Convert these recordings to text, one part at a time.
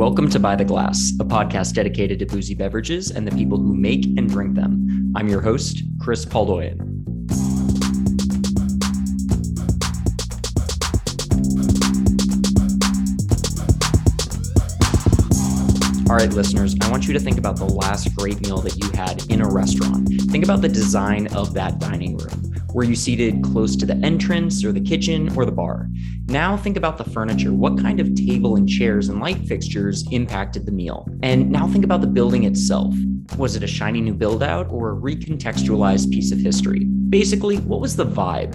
Welcome to By the Glass, a podcast dedicated to boozy beverages and the people who make and drink them. I'm your host, Chris Poldoian. All right, listeners, I want you to think about the last great meal that you had in a restaurant. Think about the design of that dining room. Were you seated close to the entrance or the kitchen or the bar? Now think about the furniture. What kind of table and chairs and light fixtures impacted the meal? And now think about the building itself. Was it a shiny new build out or a recontextualized piece of history? Basically, what was the vibe?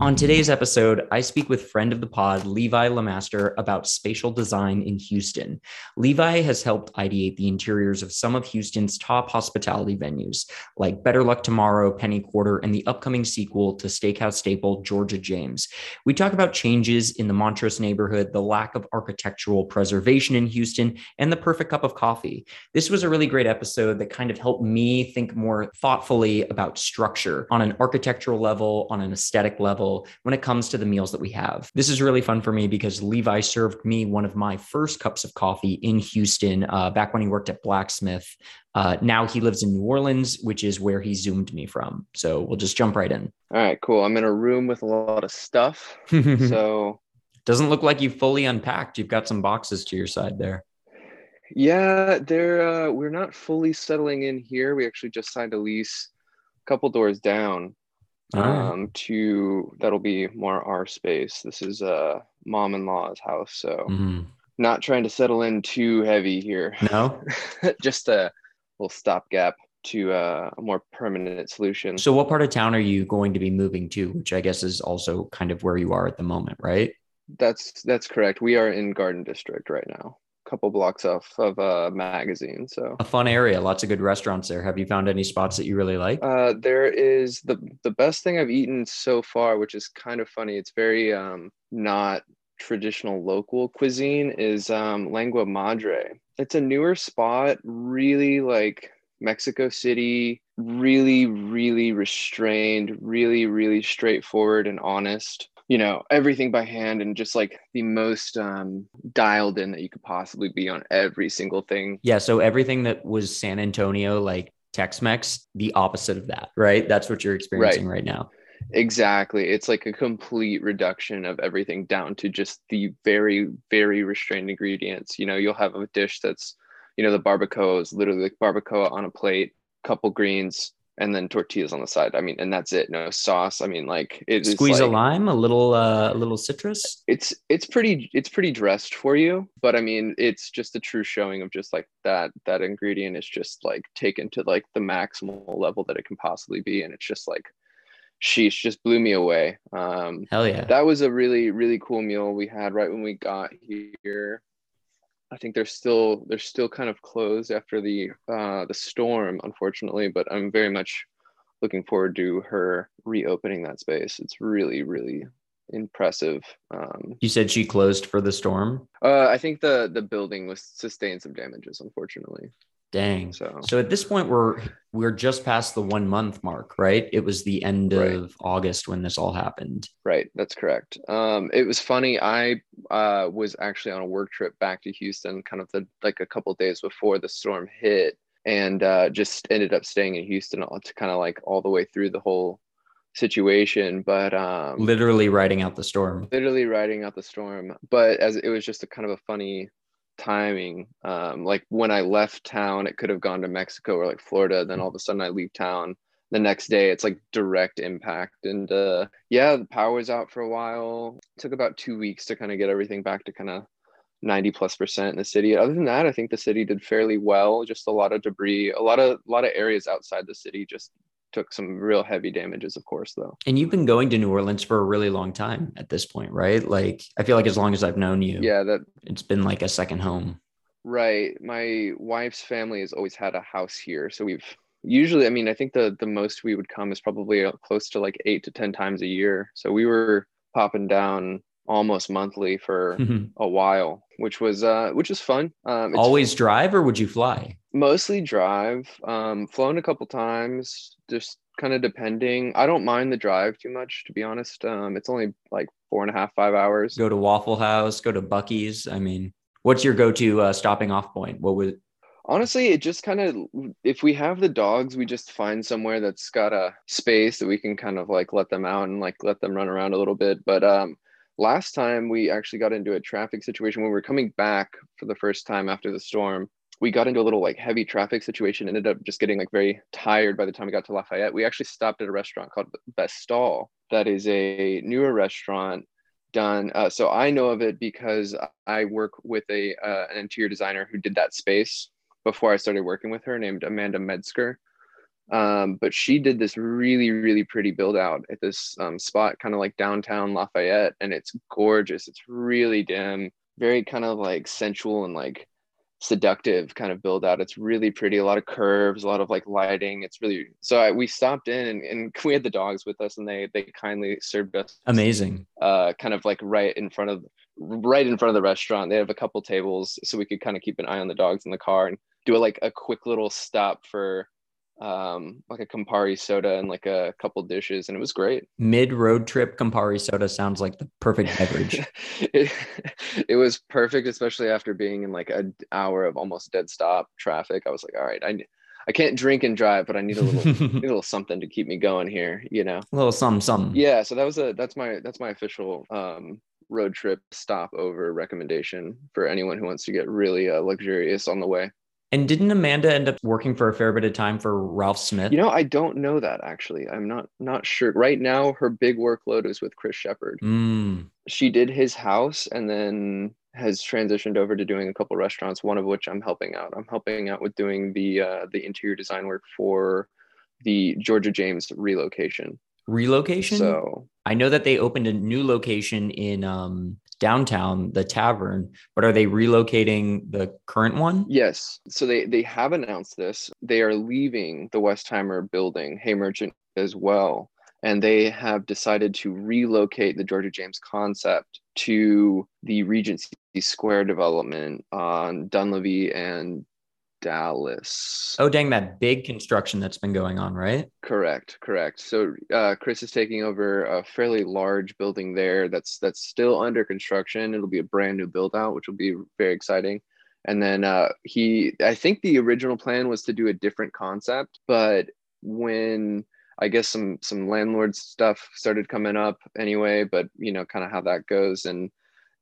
On today's episode, I speak with friend of the pod, Levi Lamaster, about spatial design in Houston. Levi has helped ideate the interiors of some of Houston's top hospitality venues, like Better Luck Tomorrow, Penny Quarter, and the upcoming sequel to steakhouse staple Georgia James. We talk about changes in the Montrose neighborhood, the lack of architectural preservation in Houston, and the perfect cup of coffee. This was a really great episode that kind of helped me think more thoughtfully about structure on an architectural level, on an aesthetic level level when it comes to the meals that we have. This is really fun for me because Levi served me one of my first cups of coffee in Houston uh, back when he worked at Blacksmith. Uh, now he lives in New Orleans, which is where he zoomed me from. So we'll just jump right in. All right, cool. I'm in a room with a lot of stuff. so doesn't look like you fully unpacked. You've got some boxes to your side there. Yeah, they're uh, we're not fully settling in here. We actually just signed a lease a couple doors down um to that'll be more our space. This is uh mom-in-law's house so mm-hmm. not trying to settle in too heavy here. No? Just a little stopgap to uh, a more permanent solution. So what part of town are you going to be moving to which i guess is also kind of where you are at the moment right? That's that's correct. We are in garden district right now couple blocks off of a magazine. So a fun area, lots of good restaurants there. Have you found any spots that you really like? Uh, there is the the best thing I've eaten so far, which is kind of funny. It's very um, not traditional local cuisine. Is um, Lengua Madre. It's a newer spot, really like Mexico City, really, really restrained, really, really straightforward and honest you know everything by hand and just like the most um, dialed in that you could possibly be on every single thing. Yeah so everything that was san antonio like tex-mex the opposite of that right? That's what you're experiencing right, right now. Exactly. It's like a complete reduction of everything down to just the very very restrained ingredients. You know you'll have a dish that's you know the barbacoa is literally like barbacoa on a plate couple greens and then tortillas on the side. I mean, and that's it. No sauce. I mean, like it squeeze like, a lime, a little, uh, a little citrus. It's it's pretty it's pretty dressed for you, but I mean, it's just a true showing of just like that that ingredient is just like taken to like the maximal level that it can possibly be, and it's just like, sheesh, just blew me away. Um, Hell yeah, that was a really really cool meal we had right when we got here. I think they're still they're still kind of closed after the uh, the storm, unfortunately. But I'm very much looking forward to her reopening that space. It's really really impressive. Um, you said she closed for the storm. Uh, I think the the building was sustained some damages, unfortunately. Dang. So, so at this point, we're we're just past the one month mark, right? It was the end right. of August when this all happened. Right. That's correct. Um, it was funny. I uh, was actually on a work trip back to Houston, kind of the like a couple days before the storm hit, and uh, just ended up staying in Houston to kind of like all the way through the whole situation but um literally riding out the storm literally riding out the storm but as it was just a kind of a funny timing. Um, like when I left town, it could have gone to Mexico or like Florida. Then all of a sudden I leave town. The next day, it's like direct impact. And uh, yeah, the power was out for a while. It took about two weeks to kind of get everything back to kind of 90 plus percent in the city. Other than that, I think the city did fairly well. Just a lot of debris, a lot of a lot of areas outside the city just took some real heavy damages, of course, though. And you've been going to New Orleans for a really long time at this point, right? Like, I feel like as long as I've known you, yeah, that it's been like a second home. Right. My wife's family has always had a house here, so we've usually. I mean, I think the the most we would come is probably close to like eight to ten times a year. So we were popping down almost monthly for a while, which was uh which was fun. Um, Always drive or would you fly? Mostly drive. Um, flown a couple times, just kind of depending. I don't mind the drive too much, to be honest. Um, it's only like four and a half, five hours. Go to Waffle House, go to Buc-ee's. I mean, What's your go-to uh, stopping off point? What was honestly it just kind of if we have the dogs we just find somewhere that's got a space that we can kind of like let them out and like let them run around a little bit but um last time we actually got into a traffic situation when we were coming back for the first time after the storm we got into a little like heavy traffic situation ended up just getting like very tired by the time we got to lafayette we actually stopped at a restaurant called Vestal that is a newer restaurant done uh, so i know of it because i work with a uh, an interior designer who did that space before I started working with her named Amanda Metzger. Um, but she did this really, really pretty build out at this um, spot, kind of like downtown Lafayette, and it's gorgeous. It's really dim, very kind of like sensual and like seductive kind of build out. It's really pretty, a lot of curves, a lot of like lighting. It's really so. I, we stopped in and, and we had the dogs with us, and they they kindly served us amazing. Uh, kind of like right in front of right in front of the restaurant. They have a couple tables, so we could kind of keep an eye on the dogs in the car and do a, like a quick little stop for um like a Campari soda and like a couple dishes and it was great. Mid road trip Campari soda sounds like the perfect beverage. it, it was perfect especially after being in like an hour of almost dead stop traffic. I was like all right, I I can't drink and drive, but I need a little need a little something to keep me going here, you know. A little some some. Yeah, so that was a that's my that's my official um road trip stop over recommendation for anyone who wants to get really uh, luxurious on the way. And didn't Amanda end up working for a fair bit of time for Ralph Smith? You know, I don't know that actually. I'm not not sure. Right now, her big workload is with Chris Shepard. Mm. She did his house and then has transitioned over to doing a couple restaurants. One of which I'm helping out. I'm helping out with doing the uh, the interior design work for the Georgia James relocation. Relocation. So I know that they opened a new location in um, downtown, the tavern, but are they relocating the current one? Yes. So they they have announced this. They are leaving the Westheimer building, Hay Merchant as well. And they have decided to relocate the Georgia James concept to the Regency Square development on Dunlavy and Dallas. Oh, dang, that big construction that's been going on, right? Correct, correct. So uh, Chris is taking over a fairly large building there that's that's still under construction. It'll be a brand new build out, which will be very exciting. And then uh, he, I think the original plan was to do a different concept, but when I guess some some landlord stuff started coming up anyway, but you know, kind of how that goes, and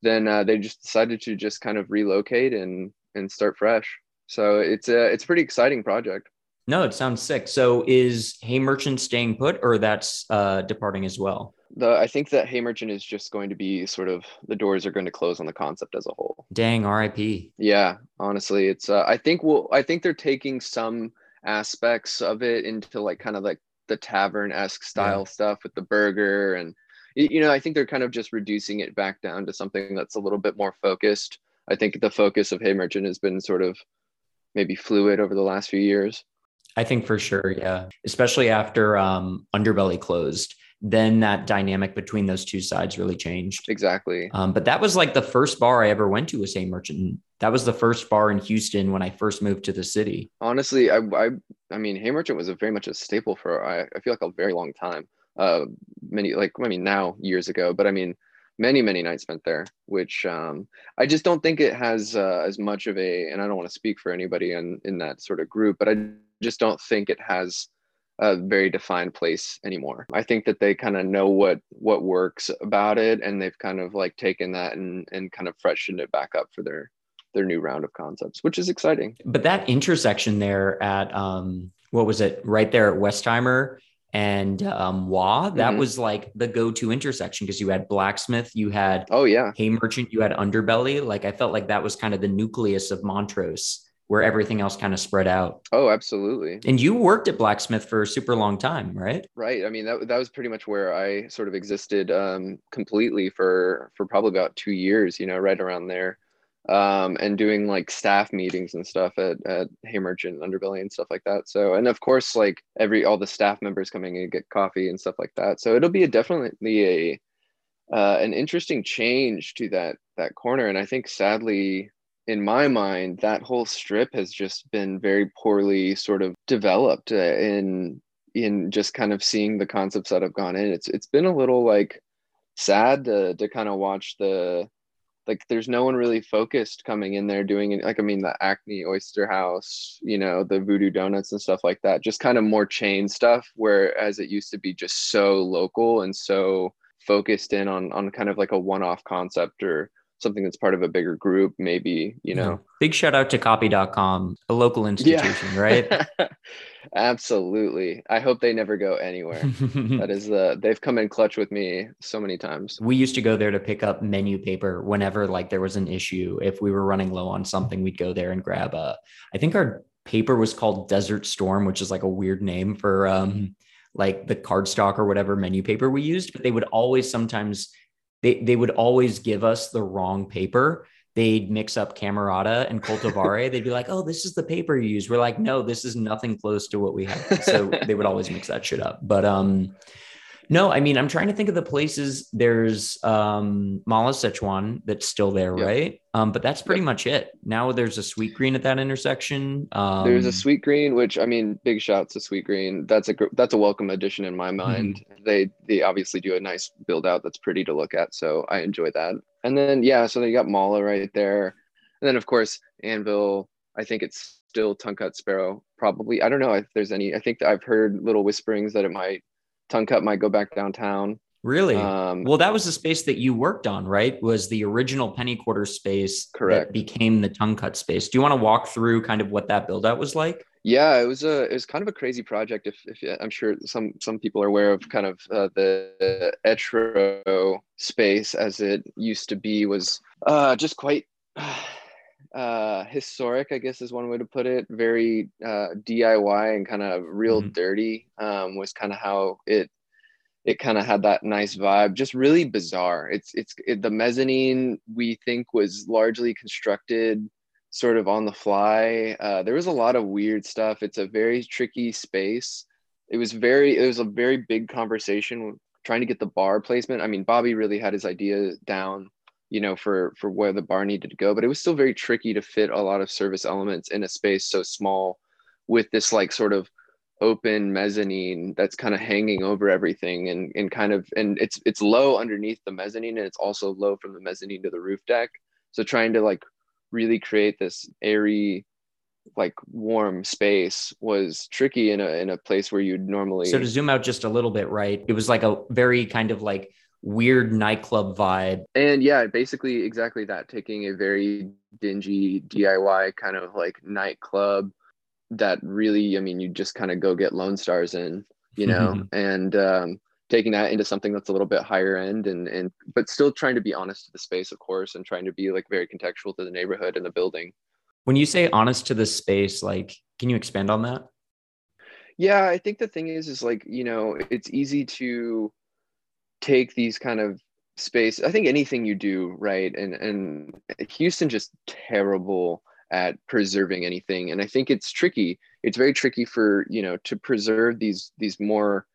then uh, they just decided to just kind of relocate and and start fresh. So it's a it's a pretty exciting project. No, it sounds sick. So is Haymerchant staying put or that's uh, departing as well? The I think that Haymerchant is just going to be sort of the doors are going to close on the concept as a whole. Dang, RIP. Yeah, honestly, it's uh, I think we'll I think they're taking some aspects of it into like kind of like the tavern esque style yeah. stuff with the burger and you know I think they're kind of just reducing it back down to something that's a little bit more focused. I think the focus of Haymerchant has been sort of maybe fluid over the last few years. I think for sure, yeah. Especially after um, Underbelly closed, then that dynamic between those two sides really changed. Exactly. Um, but that was like the first bar I ever went to was Haymerchant. That was the first bar in Houston when I first moved to the city. Honestly, I I, I mean, Haymerchant was a very much a staple for I, I feel like a very long time. Uh, many like I mean now years ago, but I mean many many nights spent there which um, i just don't think it has uh, as much of a and i don't want to speak for anybody in in that sort of group but i just don't think it has a very defined place anymore. I think that they kind of know what what works about it and they've kind of like taken that and and kind of freshened it back up for their their new round of concepts which is exciting. But that intersection there at um what was it right there at westheimer and um, Waugh. That mm-hmm. was like the go-to intersection because you had blacksmith, you had oh yeah, hay merchant, you had underbelly. Like I felt like that was kind of the nucleus of Montrose, where everything else kind of spread out. Oh, absolutely. And you worked at blacksmith for a super long time, right? Right. I mean that that was pretty much where I sort of existed um, completely for for probably about two years. You know, right around there um, and doing like staff meetings and stuff at, at Haymerchant Underbelly and stuff like that. So, and of course, like every, all the staff members coming in get coffee and stuff like that. So it'll be a definitely a, uh, an interesting change to that, that corner. And I think sadly, in my mind, that whole strip has just been very poorly sort of developed uh, in, in just kind of seeing the concepts that have gone in. It's, it's been a little like sad to, to kind of watch the, like there's no one really focused coming in there doing it like i mean the Acme Oyster House you know the voodoo donuts and stuff like that just kind of more chain stuff whereas it used to be just so local and so focused in on on kind of like a one-off concept or something that's part of a bigger group maybe you know. Big shout out to copy.com a local institution yeah. right? Absolutely. I hope they never go anywhere. That is the they've come in clutch with me so many times. We used to go there to pick up menu paper whenever like there was an issue. If we were running low on something we'd go there and grab a i think our paper was called desert storm which is like a weird name for um like the cardstock or whatever menu paper we used but they would always sometimes they they would always give us the wrong paper. They'd mix up Camerata and Cultivare. They'd be like, "Oh, this is the paper you use." We're like, "No, this is nothing close to what we have." So they would always mix that shit up. But um, no, I mean, I'm trying to think of the places. There's um, Mala Sichuan that's still there, yep. right? Um, but that's pretty yep. much it. Now there's a Sweetgreen at that intersection. Um, there's a Sweetgreen, which I mean, big shouts to Sweetgreen. That's a that's a welcome addition in my mm-hmm. mind. Mm-hmm. They they obviously do a nice build out that's pretty to look at, so I enjoy that. And then yeah, so you got Mala right there, and then of course Anvil. I think it's still Cut Sparrow. Probably I don't know if there's any. I think I've heard little whisperings that it might Tongue Cut might go back downtown. Really? Um, well, that was the space that you worked on, right? Was the original penny quarter space correct that became the tongue cut space. Do you want to walk through kind of what that build out was like? Yeah, it was a it was kind of a crazy project. If, if I'm sure some some people are aware of kind of uh, the Etro space as it used to be was uh, just quite uh, historic, I guess is one way to put it. Very uh, DIY and kind of real mm-hmm. dirty um, was kind of how it it kind of had that nice vibe. Just really bizarre. It's it's it, the mezzanine we think was largely constructed sort of on the fly. Uh, there was a lot of weird stuff. It's a very tricky space. It was very it was a very big conversation trying to get the bar placement. I mean, Bobby really had his idea down you know for for where the bar needed to go but it was still very tricky to fit a lot of service elements in a space so small with this like sort of open mezzanine that's kind of hanging over everything and and kind of and it's it's low underneath the mezzanine and it's also low from the mezzanine to the roof deck. So trying to like really create this airy like warm space was tricky in a in a place where you'd normally so to zoom out just a little bit right it was like a very kind of like weird nightclub vibe. And yeah, basically exactly that, taking a very dingy DIY kind of like nightclub that really, I mean, you just kind of go get Lone Stars in, you know, and um, taking that into something that's a little bit higher end and and but still trying to be honest to the space, of course, and trying to be like very contextual to the neighborhood and the building. When you say honest to the space, like, can you expand on that? Yeah, I think the thing is, is like, you know, it's easy to take these kind of space i think anything you do right and and houston just terrible at preserving anything and i think it's tricky. It's very tricky for you know to preserve these these more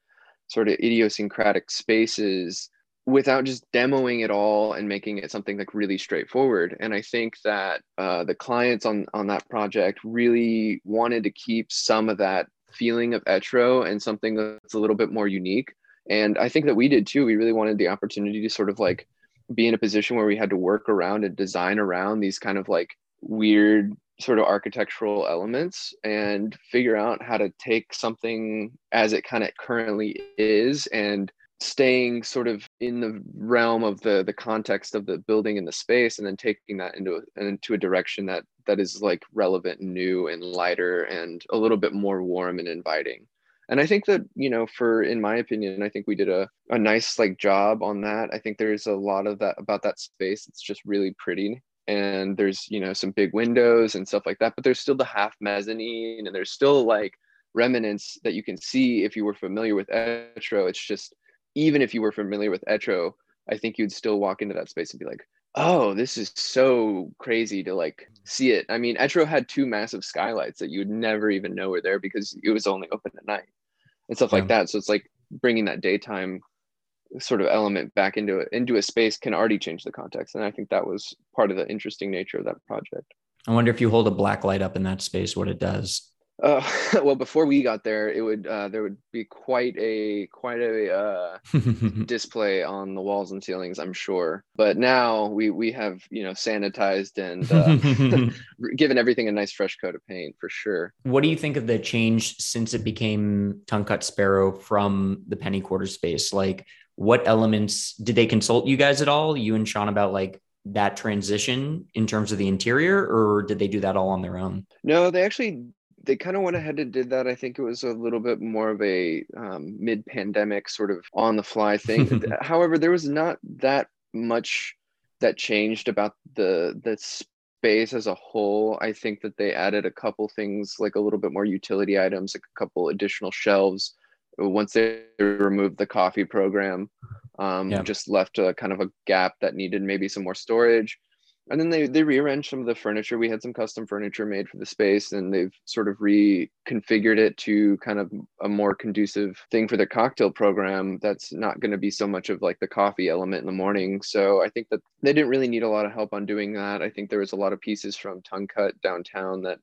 sort of idiosyncratic spaces without just demoing it all and making it something like really straightforward. And i think that uh, the clients on on that project really wanted to keep some of that feeling of etro and something that's a little bit more unique and i think that we did too. We really wanted the opportunity to sort of like be in a position where we had to work around and design around these kind of like weird sort of architectural elements and figure out how to take something as it kind of currently is and staying sort of in the realm of the the context of the building and the space and then taking that into a, into a direction that that is like relevant and new and lighter and a little bit more warm and inviting and i think that you know for in my opinion i think we did a, a nice like job on that. I think there's a lot of that about that space. It's just really pretty. And there's you know some big windows and stuff like that but there's still the half mezzanine and there's still like remnants that you can see if you were familiar with etro. It's just even if you were familiar with etro i think you'd still walk into that space and be like oh this is so crazy to like see it. I mean etro had two massive skylights that you would never even know were there because it was only open at night and stuff yeah. like that. So it's like bringing that daytime sort of element back into it into a space can already change the context. And I think that was part of the interesting nature of that project. I wonder if you hold a black light up in that space, what it does. Uh, well, before we got there, it would uh, there would be quite a quite a uh, display on the walls and ceilings, I'm sure. But now we we have you know sanitized and uh, given everything a nice fresh coat of paint for sure. What do you think of the change since it became Tongue Cut Sparrow from the Penny Quarter space? Like, what elements did they consult you guys at all? You and Sean about like that transition in terms of the interior, or did they do that all on their own? No, they actually they kind of went ahead and did that. I think it was a little bit more of a um, mid-pandemic sort of on the fly thing. However, there was not that much that changed about the the space as a whole. I think that they added a couple things like a little bit more utility items, like a couple additional shelves. Once they removed the coffee program, um, yeah. just left a kind of a gap that needed maybe some more storage and then they they rearranged some of the furniture. We had some custom furniture made for the space and they've sort of reconfigured it to kind of a more conducive thing for the cocktail program that's not going to be so much of like the coffee element in the morning. So i think that they didn't really need a lot of help on doing that. I think there was a lot of pieces from tongue cut downtown that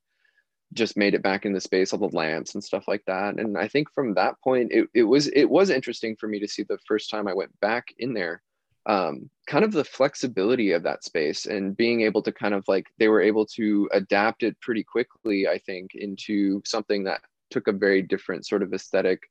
just made it back in the space all the lamps and stuff like that. And i think from that point it, it was it was interesting for me to see the first time i went back in there um, kind of the flexibility of that space and being able to kind of like they were able to adapt it pretty quickly i think into something that took a very different sort of aesthetic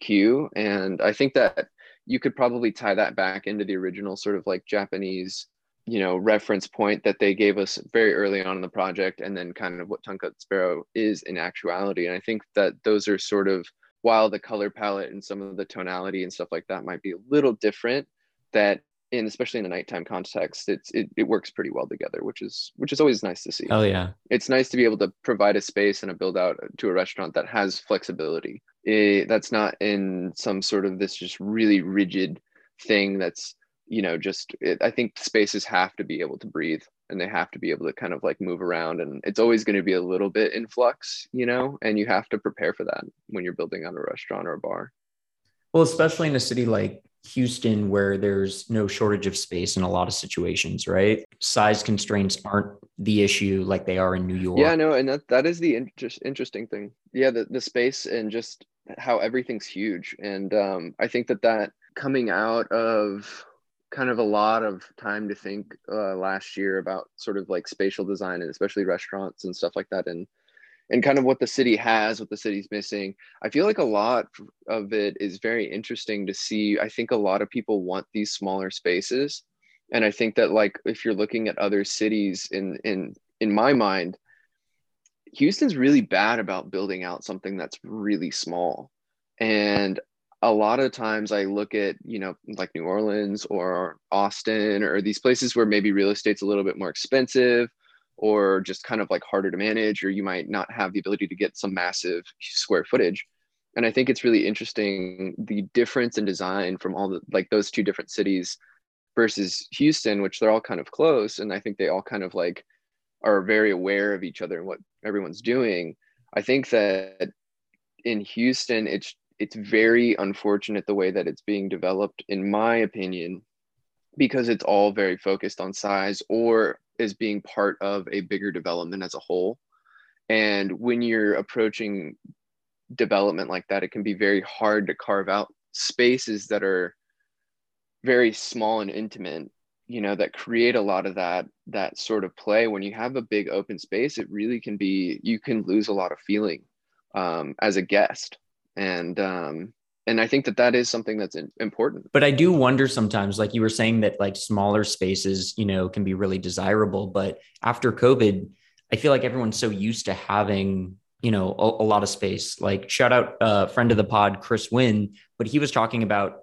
cue. And i think that you could probably tie that back into the original sort of like japanese you know reference point that they gave us very early on in the project and then kind of what tongue sparrow is in actuality. And i think that those are sort of while the color palette and some of the tonality and stuff like that might be a little different that and especially in a nighttime context, it's it, it works pretty well together, which is which is always nice to see. Oh yeah, it's nice to be able to provide a space and a build out to a restaurant that has flexibility. It, that's not in some sort of this just really rigid thing. That's you know just it, I think spaces have to be able to breathe and they have to be able to kind of like move around and it's always going to be a little bit in flux, you know, and you have to prepare for that when you're building out a restaurant or a bar. Well, especially in a city like Houston, where there's no shortage of space in a lot of situations, right? Size constraints aren't the issue like they are in New York. Yeah, no, and that that is the inter- interesting thing. Yeah, the the space and just how everything's huge, and um, I think that that coming out of kind of a lot of time to think uh, last year about sort of like spatial design and especially restaurants and stuff like that, and and kind of what the city has, what the city's missing. I feel like a lot of it is very interesting to see. I think a lot of people want these smaller spaces. And I think that like if you're looking at other cities in in in my mind, Houston's really bad about building out something that's really small. And a lot of times I look at, you know, like New Orleans or Austin or these places where maybe real estate's a little bit more expensive or just kind of like harder to manage, or you might not have the ability to get some massive square footage. And I think it's really interesting the difference in design from all the like those two different cities versus Houston, which they're all kind of close. And I think they all kind of like are very aware of each other and what everyone's doing. I think that in Houston, it's it's very unfortunate the way that it's being developed, in my opinion, because it's all very focused on size or as being part of a bigger development as a whole. And when you're approaching development like that, it can be very hard to carve out spaces that are very small and intimate you know that create a lot of that that sort of play when you have a big open space it really can be you can lose a lot of feeling um, as a guest and um, and i think that that is something that's important. But i do wonder sometimes like you were saying that like smaller spaces you know can be really desirable. But after covid i feel like everyone's so used to having you know a, a lot of space. Like shout out a uh, friend of the pod chris wynn but he was talking about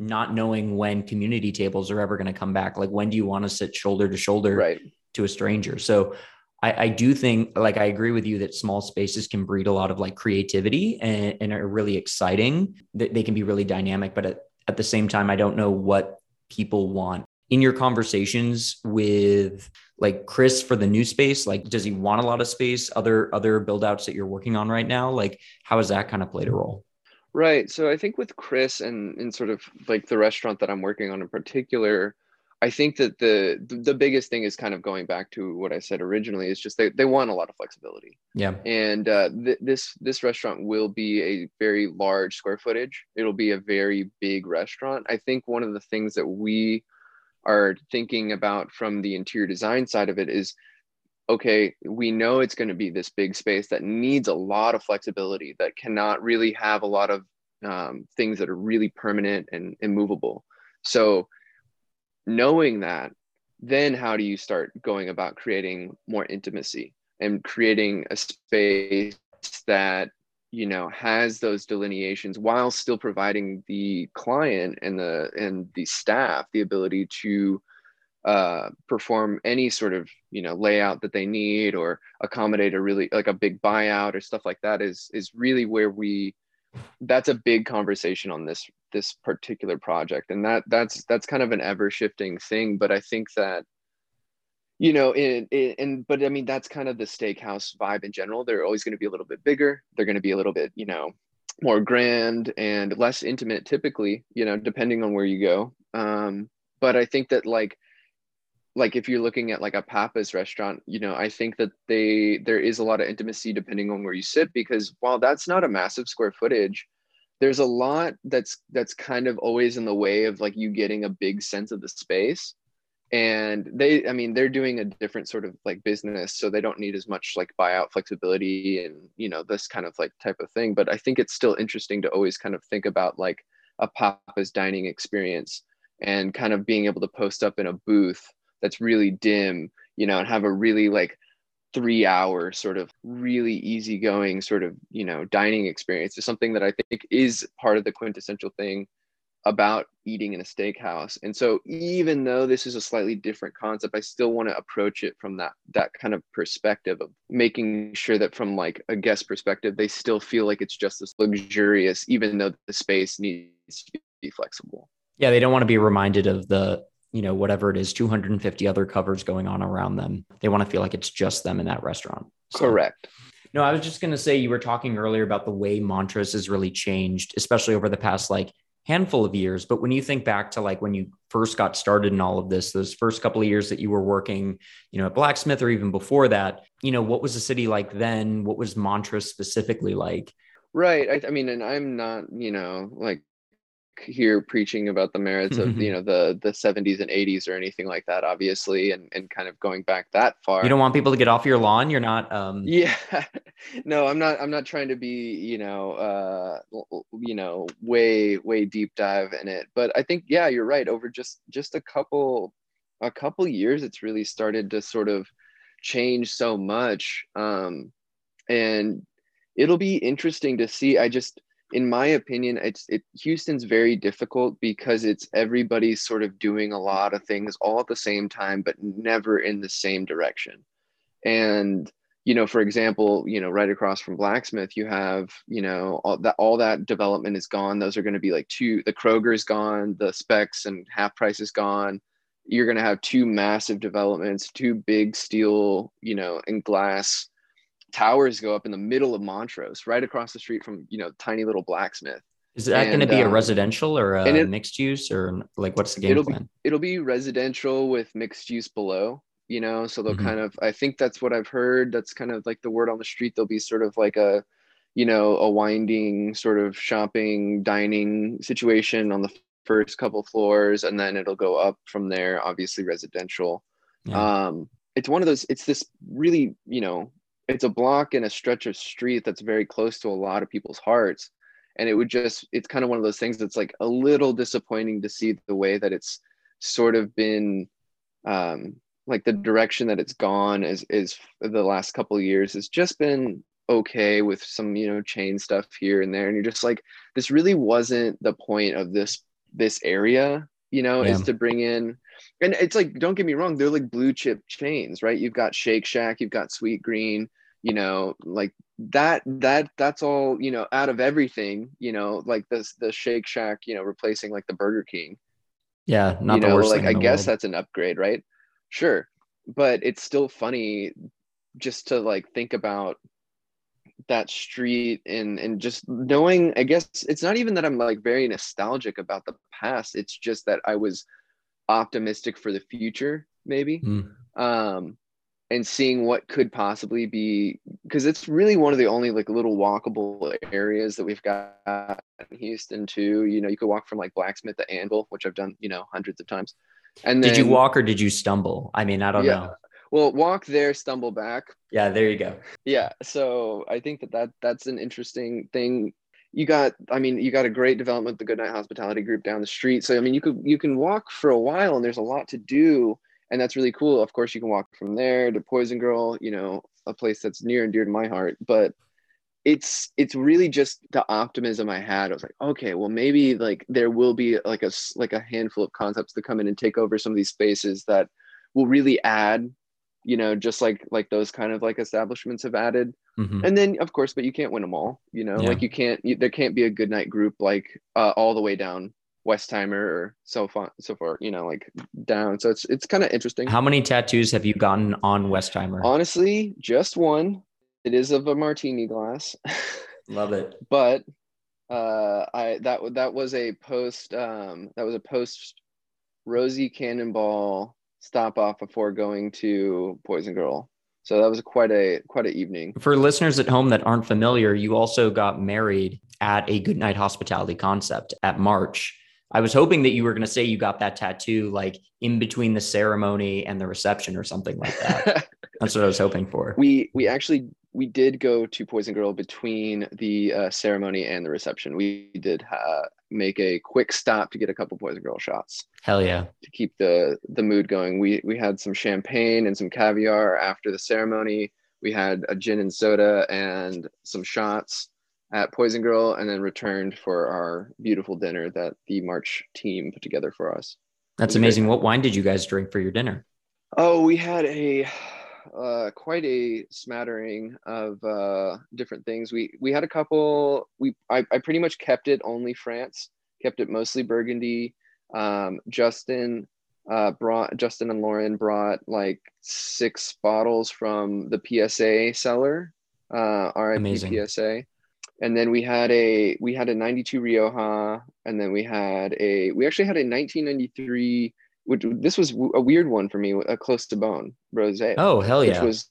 not knowing when community tables are ever going to come back. Like when do you want to sit shoulder to shoulder right. to a stranger? So I, I, do think like I agree with you that small spaces can breed a lot of like creativity and, and are really exciting. That they can be really dynamic, but at, at the same time, I don't know what people want. In your conversations with like Chris for the new space, like does he want a lot of space? Other other build outs that you're working on right now, like how has that kind of played a role? Right. So I think with Chris and and sort of like the restaurant that I'm working on in particular, I think that the the biggest thing is kind of going back to what I said originally is just they, they want a lot of flexibility. Yeah. And uh, th- this this restaurant will be a very large square footage. It'll be a very big restaurant. I think one of the things that we are thinking about from the interior design side of it is okay, we know it's going to be this big space that needs a lot of flexibility that cannot really have a lot of um, things that are really permanent and immovable. So knowing that, then how do you start going about creating more intimacy and creating a space that you know has those delineations while still providing the client and the and the staff the ability to uh, perform any sort of you know layout that they need or accommodate a really like a big buyout or stuff like that is is really where we that's a big conversation on this this particular project. And that that's that's kind of an ever shifting thing but i think that you know in but i mean that's kind of the steakhouse vibe in general. They're always going to be a little bit bigger. They're going to be a little bit you know more grand and less intimate typically you know depending on where you go. Um but i think that like like if you're looking at like a Pappas restaurant you know i think that they there is a lot of intimacy depending on where you sit because while that's not a massive square footage there's a lot that's that's kind of always in the way of like you getting a big sense of the space. And they i mean they're doing a different sort of like business so they don't need as much like buyout flexibility and you know this kind of like type of thing. But i think it's still interesting to always kind of think about like a Pappas dining experience and kind of being able to post up in a booth that's really dim you know and have a really like three hour sort of really easygoing sort of you know dining experience is something that i think is part of the quintessential thing about eating in a steakhouse. And so even though this is a slightly different concept i still want to approach it from that that kind of perspective of making sure that from like a guest perspective they still feel like it's just as luxurious even though the space needs to be flexible. Yeah they don't want to be reminded of the you know, whatever it is, 250 other covers going on around them. They want to feel like it's just them in that restaurant. So, Correct. No, I was just going to say you were talking earlier about the way Montrose has really changed, especially over the past like handful of years. But when you think back to like when you first got started in all of this, those first couple of years that you were working, you know, at Blacksmith or even before that, you know, what was the city like then? What was Montrose specifically like? Right. I, I mean, and I'm not, you know, like here preaching about the merits of you know the the 70s and 80s or anything like that obviously and and kind of going back that far. You don't want people to get off your lawn? You're not um yeah. No i'm not i'm not trying to be you know uh you know way way deep dive in it but i think yeah you're right. Over just just a couple a couple years it's really started to sort of change so much um and it'll be interesting to see. I just in my opinion, it's it Houston's very difficult because it's everybody's sort of doing a lot of things all at the same time, but never in the same direction. And you know, for example, you know, right across from Blacksmith, you have you know all that all that development is gone. Those are going to be like two. The Kroger's gone. The Spec's and Half Price is gone. You're going to have two massive developments, two big steel, you know, and glass towers go up in the middle of Montrose, right across the street from you know tiny little blacksmith. Is that going to be um, a residential or a it, mixed use or like what's the game it'll plan? Be, it'll be residential with mixed use below, you know. So they'll mm-hmm. kind of I think that's what I've heard. That's kind of like the word on the street. There'll be sort of like a you know a winding sort of shopping dining situation on the first couple floors and then it'll go up from there obviously residential yeah. um it's one of those it's this really you know it's a block and a stretch of street that's very close to a lot of people's hearts. And it would just it's kind of one of those things that's like a little disappointing to see the way that it's sort of been um like the direction that it's gone is is the last couple of years has just been okay with some you know chain stuff here and there. And you're just like this really wasn't the point of this this area you know yeah. is to bring in and it's like don't get me wrong they're like blue chip chains right? You've got shake shack you've got Sweetgreen you know like that that that's all you know out of everything you know like this the shake shack you know replacing like the burger king yeah not you know, like i guess world. that's an upgrade right sure but it's still funny just to like think about that street and and just knowing i guess it's not even that i'm like very nostalgic about the past it's just that i was optimistic for the future, maybe. Mm. Um, and seeing what could possibly be because it's really one of the only like little walkable areas that we've got in Houston too. You know, you could walk from like blacksmith to anvil, which I've done, you know, hundreds of times. And did you walk or did you stumble? I mean, I don't Yeah. know. Well, walk there, stumble back. Yeah, there you go. Yeah. So I think that, that that's an interesting thing. You got, I mean, you got a great development, the Goodnight Hospitality Group down the street. So I mean, you could you can walk for a while, and there's a lot to do, and that's really cool. Of course, you can walk from there to Poison Girl, you know, a place that's near and dear to my heart. But it's it's really just the optimism I had. I was like, okay, well, maybe like there will be like a like a handful of concepts to come in and take over some of these spaces that will really add you know just like like those kind of like establishments have added Mhm. and then of course but you can't win them all you know Yeah. like you can't you, there can't be a good night group like uh, all the way down westheimer or so far so far you know like down so it's it's kind of interesting How many tattoos have you gotten on Westheimer? honestly just one it is of a martini glass Love it. but uh i that that was a post um that was a post rosie cannonball stop off before going to poison girl so that was quite a quite an evening For listeners at home that aren't familiar, you also got married at a Goodnight Hospitality concept at March. I was hoping that you were going to say you got that tattoo like in between the ceremony and the reception or something like that. That's what I was hoping for. we we actually we did go to poison girl between the uh, ceremony and the reception we did uh, make a quick stop to get a couple poison girl shots Hell yeah. to keep the the mood going we we had some champagne and some caviar after the ceremony we had a gin and soda and some shots at poison girl and then returned for our beautiful dinner that the march team put together for us That's was a great amazing. What wine did you guys drink for your dinner? Oh, we had a uh, quite a smattering of uh, different things. We we had a couple. We I, I pretty much kept it only France. Kept it mostly Burgundy. Um, Justin uh, brought Justin and Lauren brought like six bottles from the PSA cellar. Uh, RIP Amazing. PSA. And then we had a we had a 92 Rioja, and then we had a we actually had a 1993 which this was a weird one for me, a Clos Cibonne rosé, Oh, hell yeah. which was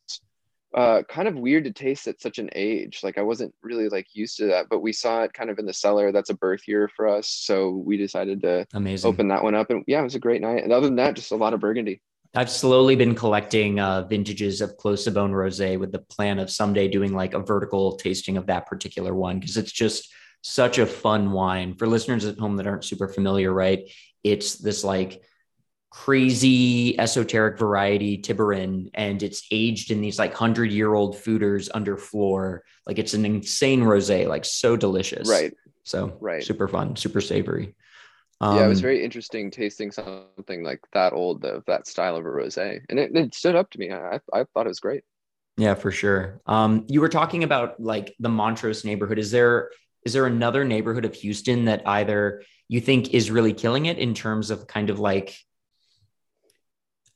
uh, kind of weird to taste at such an age. Like I wasn't really like used to that, but we saw it kind of in the cellar. That's a birth year for us, so we decided to Amazing. open that one up, and yeah, it was a great night. And other than that, just a lot of Burgundy. I've slowly been collecting uh, vintages of Clos Cibonne rosé with the plan of someday doing like a vertical tasting of that particular one because it's just such a fun wine. For listeners at home that aren't super familiar, right? It's this like crazy esoteric variety Tibouren, and it's aged in these like hundred year old foudres under floor. Like it's an insane rosé, like so delicious. Right. So Right. super fun, super savory. Yeah, it was Um, very interesting tasting something like that old of that style of a rosé, and it, it stood up to me. I, I thought it was great. Yeah, for sure. Um, you were talking about like the Montrose neighborhood. Is there is there another neighborhood of Houston that either you think is really killing it in terms of kind of like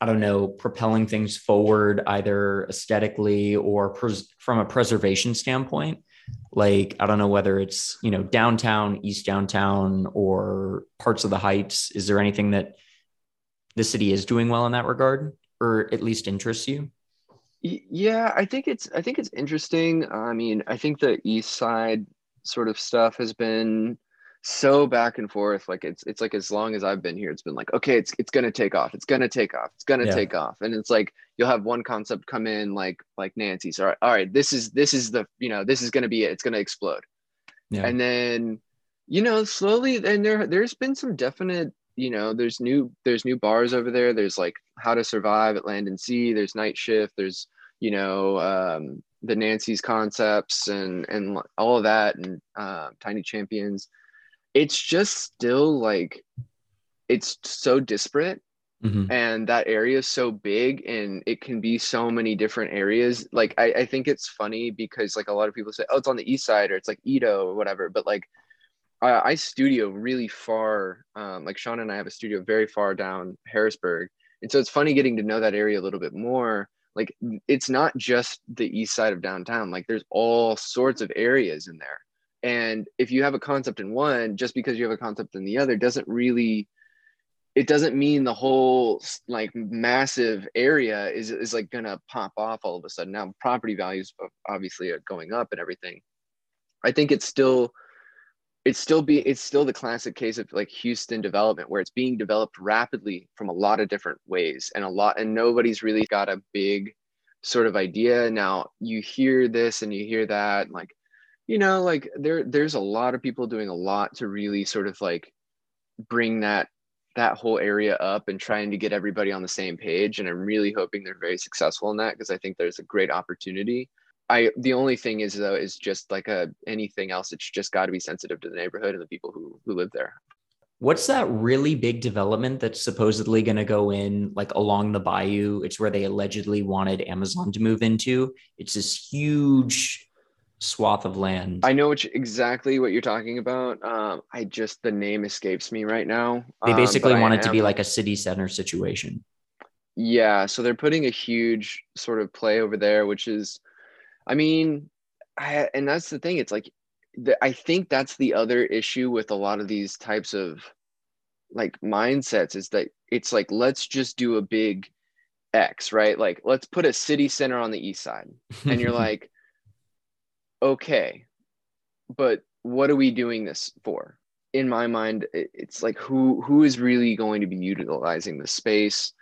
I don't know, propelling things forward either aesthetically or pres- from a preservation standpoint? Like I don't know whether it's, you know, downtown, east downtown or parts of the heights. Is there anything that the city is doing well in that regard or at least interests you? Yeah, I think it's I think it's interesting. I mean, I think the East Side sort of stuff has been so back and forth. Like it's it's like as long as I've been here, it's been like, okay, it's it's gonna take off, it's gonna take off, it's gonna Yeah. take off. And it's like you'll have one concept come in like like Nancy's. All right, all right, this is this is the you know, this is gonna be it, it's gonna explode. Yeah. And then, you know, slowly and there there's been some definite you know there's new there's new bars over there there's like how to survive at land and sea there's night shift there's you know um, the nancy's concepts and and all of that and uh, tiny champions it's just still like it's so disparate Mhm. and that area is so big and it can be so many different areas. Like I, I think it's funny because like a lot of people say oh it's on the east side or it's like EaDo or whatever but like I, I studio really far um, like sean and i have a studio very far down harrisburg. And so it's funny getting to know that area a little bit more. Like it's not just the east side of downtown. Like there's all sorts of areas in there and if you have a concept in one just because you have a concept in the other doesn't really it doesn't mean the whole like massive area is is like gonna pop off all of a sudden. Now property values obviously are going up and everything. I think it's still it's still be it's still the classic case of like Houston development where it's being developed rapidly from a lot of different ways and a lot and nobody's really got a big sort of idea. Now you hear this and you hear that like you know like there there's a lot of people doing a lot to really sort of like bring that that whole area up and trying to get everybody on the same page and i'm really hoping they're very successful in that because i think there's a great opportunity. I the only thing is though is just like a anything else it's just got to be sensitive to the neighborhood and the people who who live there. What's that really big development that's supposedly going to go in like along the bayou? It's where they allegedly wanted amazon to move into. It's this huge swath of land. I know which, exactly what you're talking about. Um, I just the name escapes me right now. They basically um, want it to be like a city center situation. Yeah, so they're putting a huge sort of play over there, which is, I mean, I, and that's the thing. It's like, the, I think that's the other issue with a lot of these types of like mindsets is that it's like let's just do a big X, right? Like let's put a city center on the east side, and you're like okay, but what are we doing this for? In my mind, it's like who who is really going to be utilizing the space?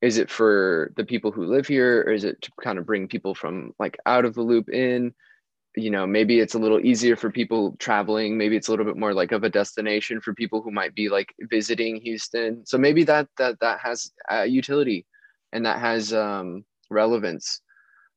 Is it for the people who live here, or is it to kind of bring people from like out of the loop in? You know, maybe it's a little easier for people traveling. Maybe it's a little bit more like of a destination for people who might be like visiting Houston. So maybe that that that has uh, utility, and that has um, relevance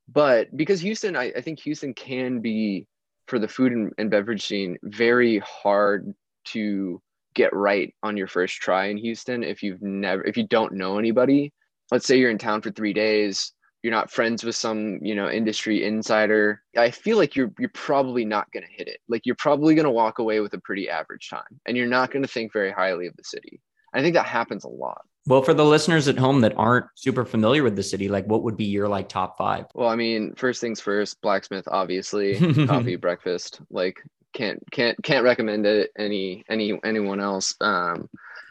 but because Houston, I, I think Houston can be for the food and, and beverage scene very hard to get right on your first try in Houston if you've never if you don't know anybody. Let's say you're in town for three days, you're not friends with some you know industry insider. I feel like you're you're probably not going to hit it. Like you're probably going to walk away with a pretty average time, and you're not going to think very highly of the city. I think that happens a lot. Well, for the listeners at home that aren't super familiar with the city, like what would be your like top five? Well, I mean, first things first, blacksmith, obviously, coffee, breakfast. Like can't can't can't recommend it any any anyone else. Um,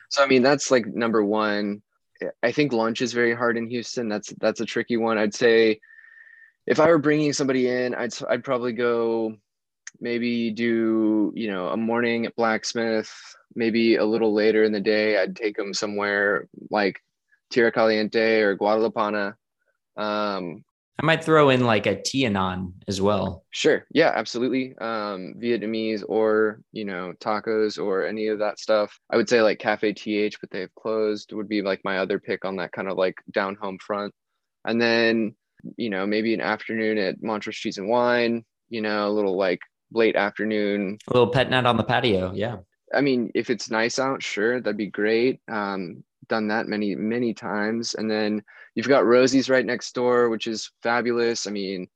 so I mean, that's like number one. I think lunch is very hard in Houston. That's that's a tricky one. I'd say if I were bringing somebody in, I'd I'd probably go maybe do you know a morning at blacksmith maybe a little later in the day, I'd take them somewhere like Tierra Caliente or Guadalupana. Um, I might throw in like a Tianan as well. Sure. Yeah, absolutely. Um, Vietnamese or, you know, tacos or any of that stuff. I would say like Cafe TH, but they've closed would be like my other pick on that kind of like down home front. And then, you know, maybe an afternoon at Montrose Cheese and Wine, you know, a little like late afternoon. A little pet nat on the patio. Yeah. I mean, if it's nice out, sure, that'd be great. Um, done that many, many times. And then you've got Rosie's right next door, which is fabulous. I mean,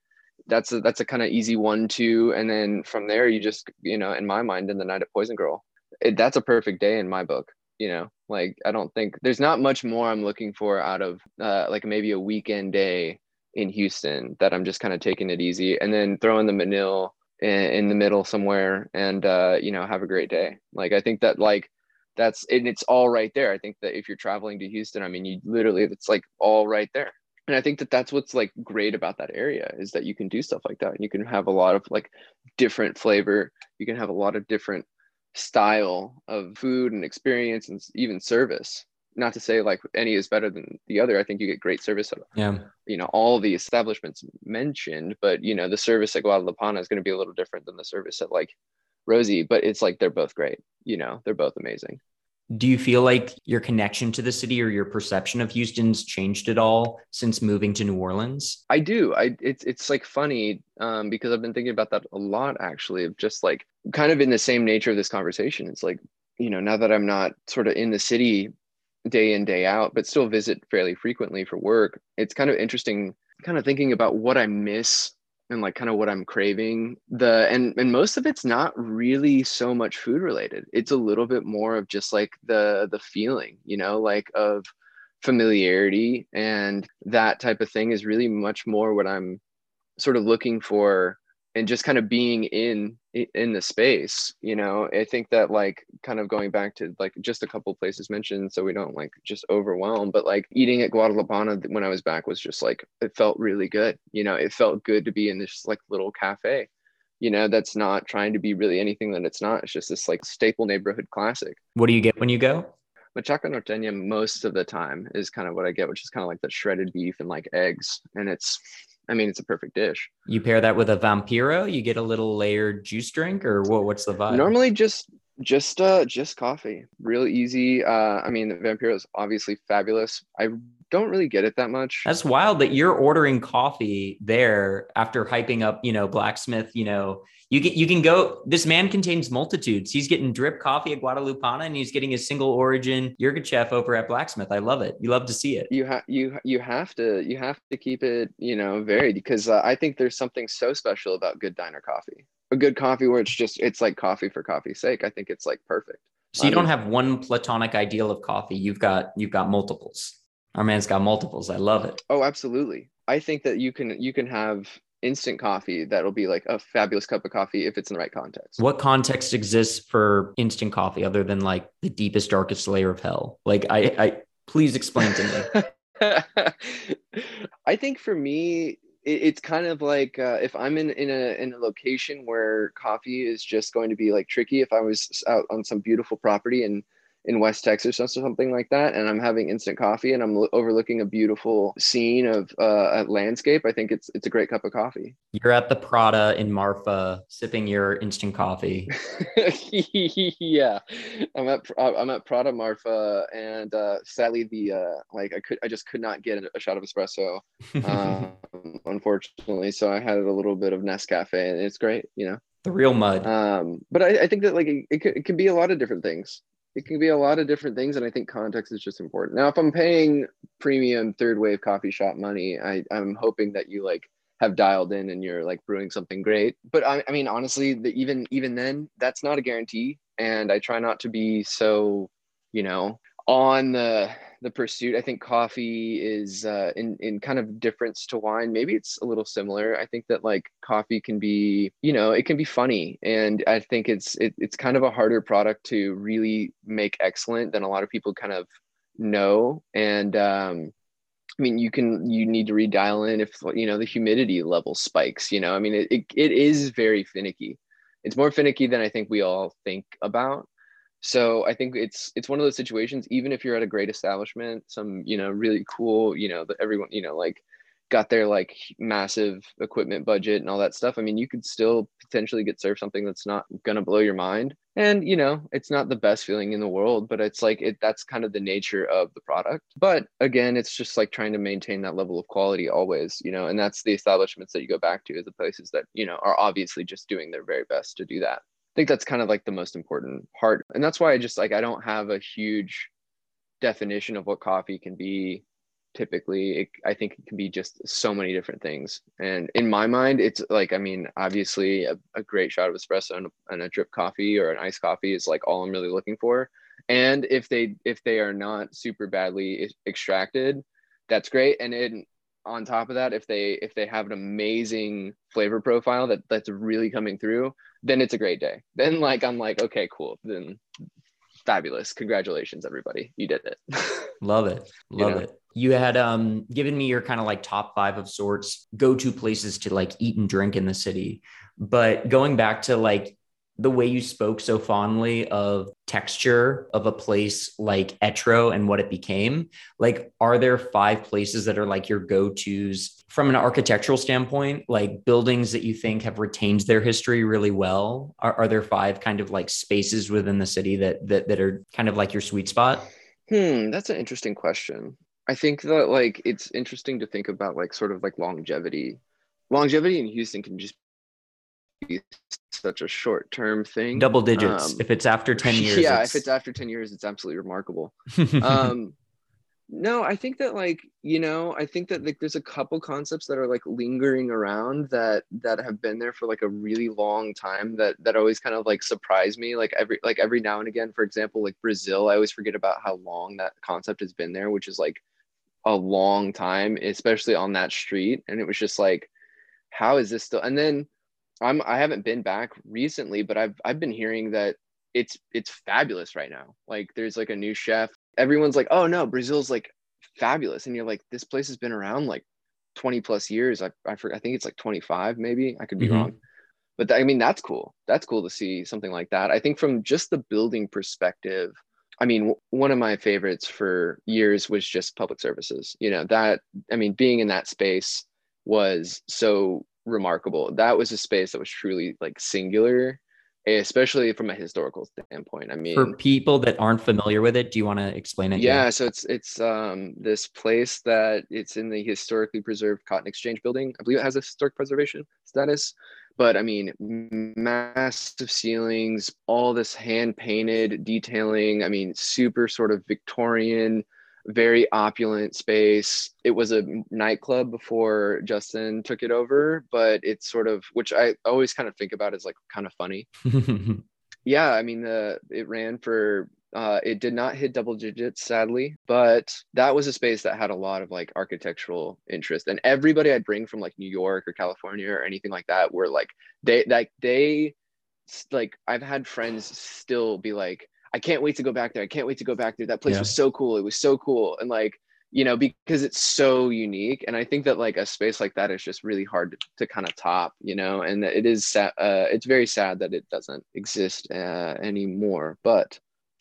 that's a that's a kind of easy one too. And then from there, you just, you know, in my mind, in the night at Poison Girl, it, that's a perfect day in my book. You know, like I don't think there's not much more I'm looking for out of uh, like maybe a weekend day in Houston that I'm just kind of taking it easy and then throwing the Menil in, the middle somewhere and uh, you know have a great day. Like i think that like that's and it's all right there. I think that if you're traveling to houston i mean you literally it's like all right there. And i think that that's what's like great about that area is that you can do stuff like that and you can have a lot of like different flavor. You can have a lot of different style of food and experience and even service not to say like any is better than the other. I think you get great service at yeah. you know all the establishments mentioned, but you know the service at Guadalupana is going to be a little different than the service at like Rosie, but it's like they're both great. You know, they're both amazing. Do you feel like your connection to the city or your perception of Houston's changed at all since moving to New Orleans? I do. I it's it's like funny um, because I've been thinking about that a lot actually. Of just like kind of in the same nature of this conversation. It's like you know now that I'm not sort of in the city day in day out but still visit fairly frequently for work it's kind of interesting kind of thinking about what i miss and like kind of what i'm craving. The and and most of it's not really so much food related. It's a little bit more of just like the the feeling you know like of familiarity and that type of thing is really much more what i'm sort of looking for and just kind of being in in the space you know? I think that like kind of going back to like just a couple places mentioned so we don't like just overwhelm but like eating at guadalupana when i was back was just like it felt really good you know? It felt good to be in this like little cafe you know? That's not trying to be really anything that it's not it's just this like staple neighborhood classic. What do you get when you go? Machaca norteña most of the time is kind of what i get which is kind of like the shredded beef and like eggs and it's I mean, it's a perfect dish. You pair that with a vampiro, you get a little layered juice drink, or what? What's the vibe? Normally, just just uh just coffee, real easy. Uh, I mean, the vampiro is obviously fabulous. I don't really get it that much. That's wild that you're ordering coffee there after hyping up, you know, blacksmith, you know, you get you can go this man contains multitudes. He's getting drip coffee at guadalupana and he's getting a single origin yirgacheffe over at blacksmith. I love it. You love to see it. You have you you have to you have to keep it you know varied because uh, i think there's something so special about good diner coffee a good coffee where it's just it's like coffee for coffee's sake. I think it's like perfect. So you don't have one platonic ideal of coffee. You've got you've got multiples. Our man's got multiples. I love it. Oh absolutely. I think that you can you can have instant coffee that'll be like a fabulous cup of coffee if it's in the right context. What context exists for instant coffee other than like the deepest, darkest layer of hell? Like, I, I please explain to me. I think for me, it's kind of like uh, if I'm in in a in a location where coffee is just going to be like tricky. If I was out on some beautiful property and in West Texas or something like that, and I'm having instant coffee and I'm overlooking a beautiful scene of uh, a landscape, I think it's it's a great cup of coffee. You're at the Prada in Marfa, sipping your instant coffee. yeah, I'm at I'm at Prada Marfa, and uh, sadly the uh, like I could I just could not get a shot of espresso, um, unfortunately. So I had a little bit of Nescafe, and it's great, you know the real mud. Um, but I, I, think that like it, it, could, it can be a lot of different things it can be a lot of different things and i think context is just important. Now if i'm paying premium third wave coffee shop money I, i'm hoping that you like have dialed in and you're like brewing something great. But i, I mean honestly the, even even then that's not a guarantee and i try not to be so you know on the the pursuit. I think coffee is uh, in in kind of difference to wine. Maybe it's a little similar. I think that like coffee can be, you know, it can be funny, and I think it's it, it's kind of a harder product to really make excellent than a lot of people kind of know. And um, I mean, you can you need to redial in if you know the humidity level spikes. You know, I mean, it it, it is very finicky. It's more finicky than I think we all think about so i think it's it's one of those situations even if you're at a great establishment some you know really cool you know that everyone you know like got their like massive equipment budget and all that stuff i mean you could still potentially get served something that's not going to blow your mind. And you know it's not the best feeling in the world but it's like it that's kind of the nature of the product. But again it's just like trying to maintain that level of quality always you know and that's the establishments that you go back to as the places that you know are obviously just doing their very best to do that think that's kind of like the most important part. And that's why I just like I don't have a huge definition of what coffee can be typically. It, i think it can be just so many different things. And in my mind it's like i mean obviously a, a great shot of espresso and a, and a, drip coffee or an iced coffee is like all i'm really looking for. And if they if they are not super badly extracted that's great. And it on top of that if they if they have an amazing flavor profile that that's really coming through then it's a great day. Then like i'm like okay cool. Then fabulous. Congratulations everybody. You did it. Love it. Love you know? it. You had um given me your kind of like top five of sorts go to places to like eat and drink in the city. But going back to like the way you spoke so fondly of texture of a place like Etro and what it became. Like, are there five places that are like your go tos from an architectural standpoint, like buildings that you think have retained their history really well? Are, are there five kind of like spaces within the city that, that that are kind of like your sweet spot? Hmm, that's an interesting question. I think that like it's interesting to think about like sort of like longevity. Longevity in Houston can just be such a short term thing. Double digits. Um, if it's after 10 years. Yeah, it's... if it's after 10 years, it's absolutely remarkable. um, no, I think that like, you know, I think that like there's a couple concepts that are like lingering around that that have been there for like a really long time that that always kind of like surprise me. Like every like every now and again, for example, like Brasil, I always forget about how long that concept has been there, which is like a long time, especially on that street. And it was just like, how is this still and then I'm I haven't been back recently, but I've I've been hearing that it's it's fabulous right now. Like there's like a new chef. Everyone's like, "Oh no, Brasil's like fabulous." And you're like, "This place has been around like 20 plus years." I I, I think it's like 25 maybe. I could be mm-hmm. wrong. But th- I mean, that's cool. That's cool to see something like that. I think from just the building perspective, I mean, w- one of my favorites for years was just public services. You know, that I mean, being in that space was so remarkable. That was a space that was truly like singular, especially from a historical standpoint. I mean, for people that aren't familiar with it, do you want to explain it? Yeah, here? so it's it's um this place that it's in the historically preserved Cotton Exchange building. I believe it has a historic preservation status. But I mean, massive ceilings, all this hand painted detailing. I mean, super sort of Victorian very opulent space. It was a nightclub before Justin took it over, but it's sort of which I always kind of think about as like kind of funny. yeah, I mean the it ran for uh, it did not hit double digits sadly but that was a space that had a lot of like architectural interest and everybody i'd bring from like new york or california or anything like that were like they like they like i've had friends still be like I can't wait to go back there. I can't wait to go back there. That place yeah. was so cool. It was so cool. And like, you know, because it's so unique. And I think that like a space like that is just really hard to, to kind of top, you know, and it is sad. Uh, it's very sad that it doesn't exist uh, anymore. But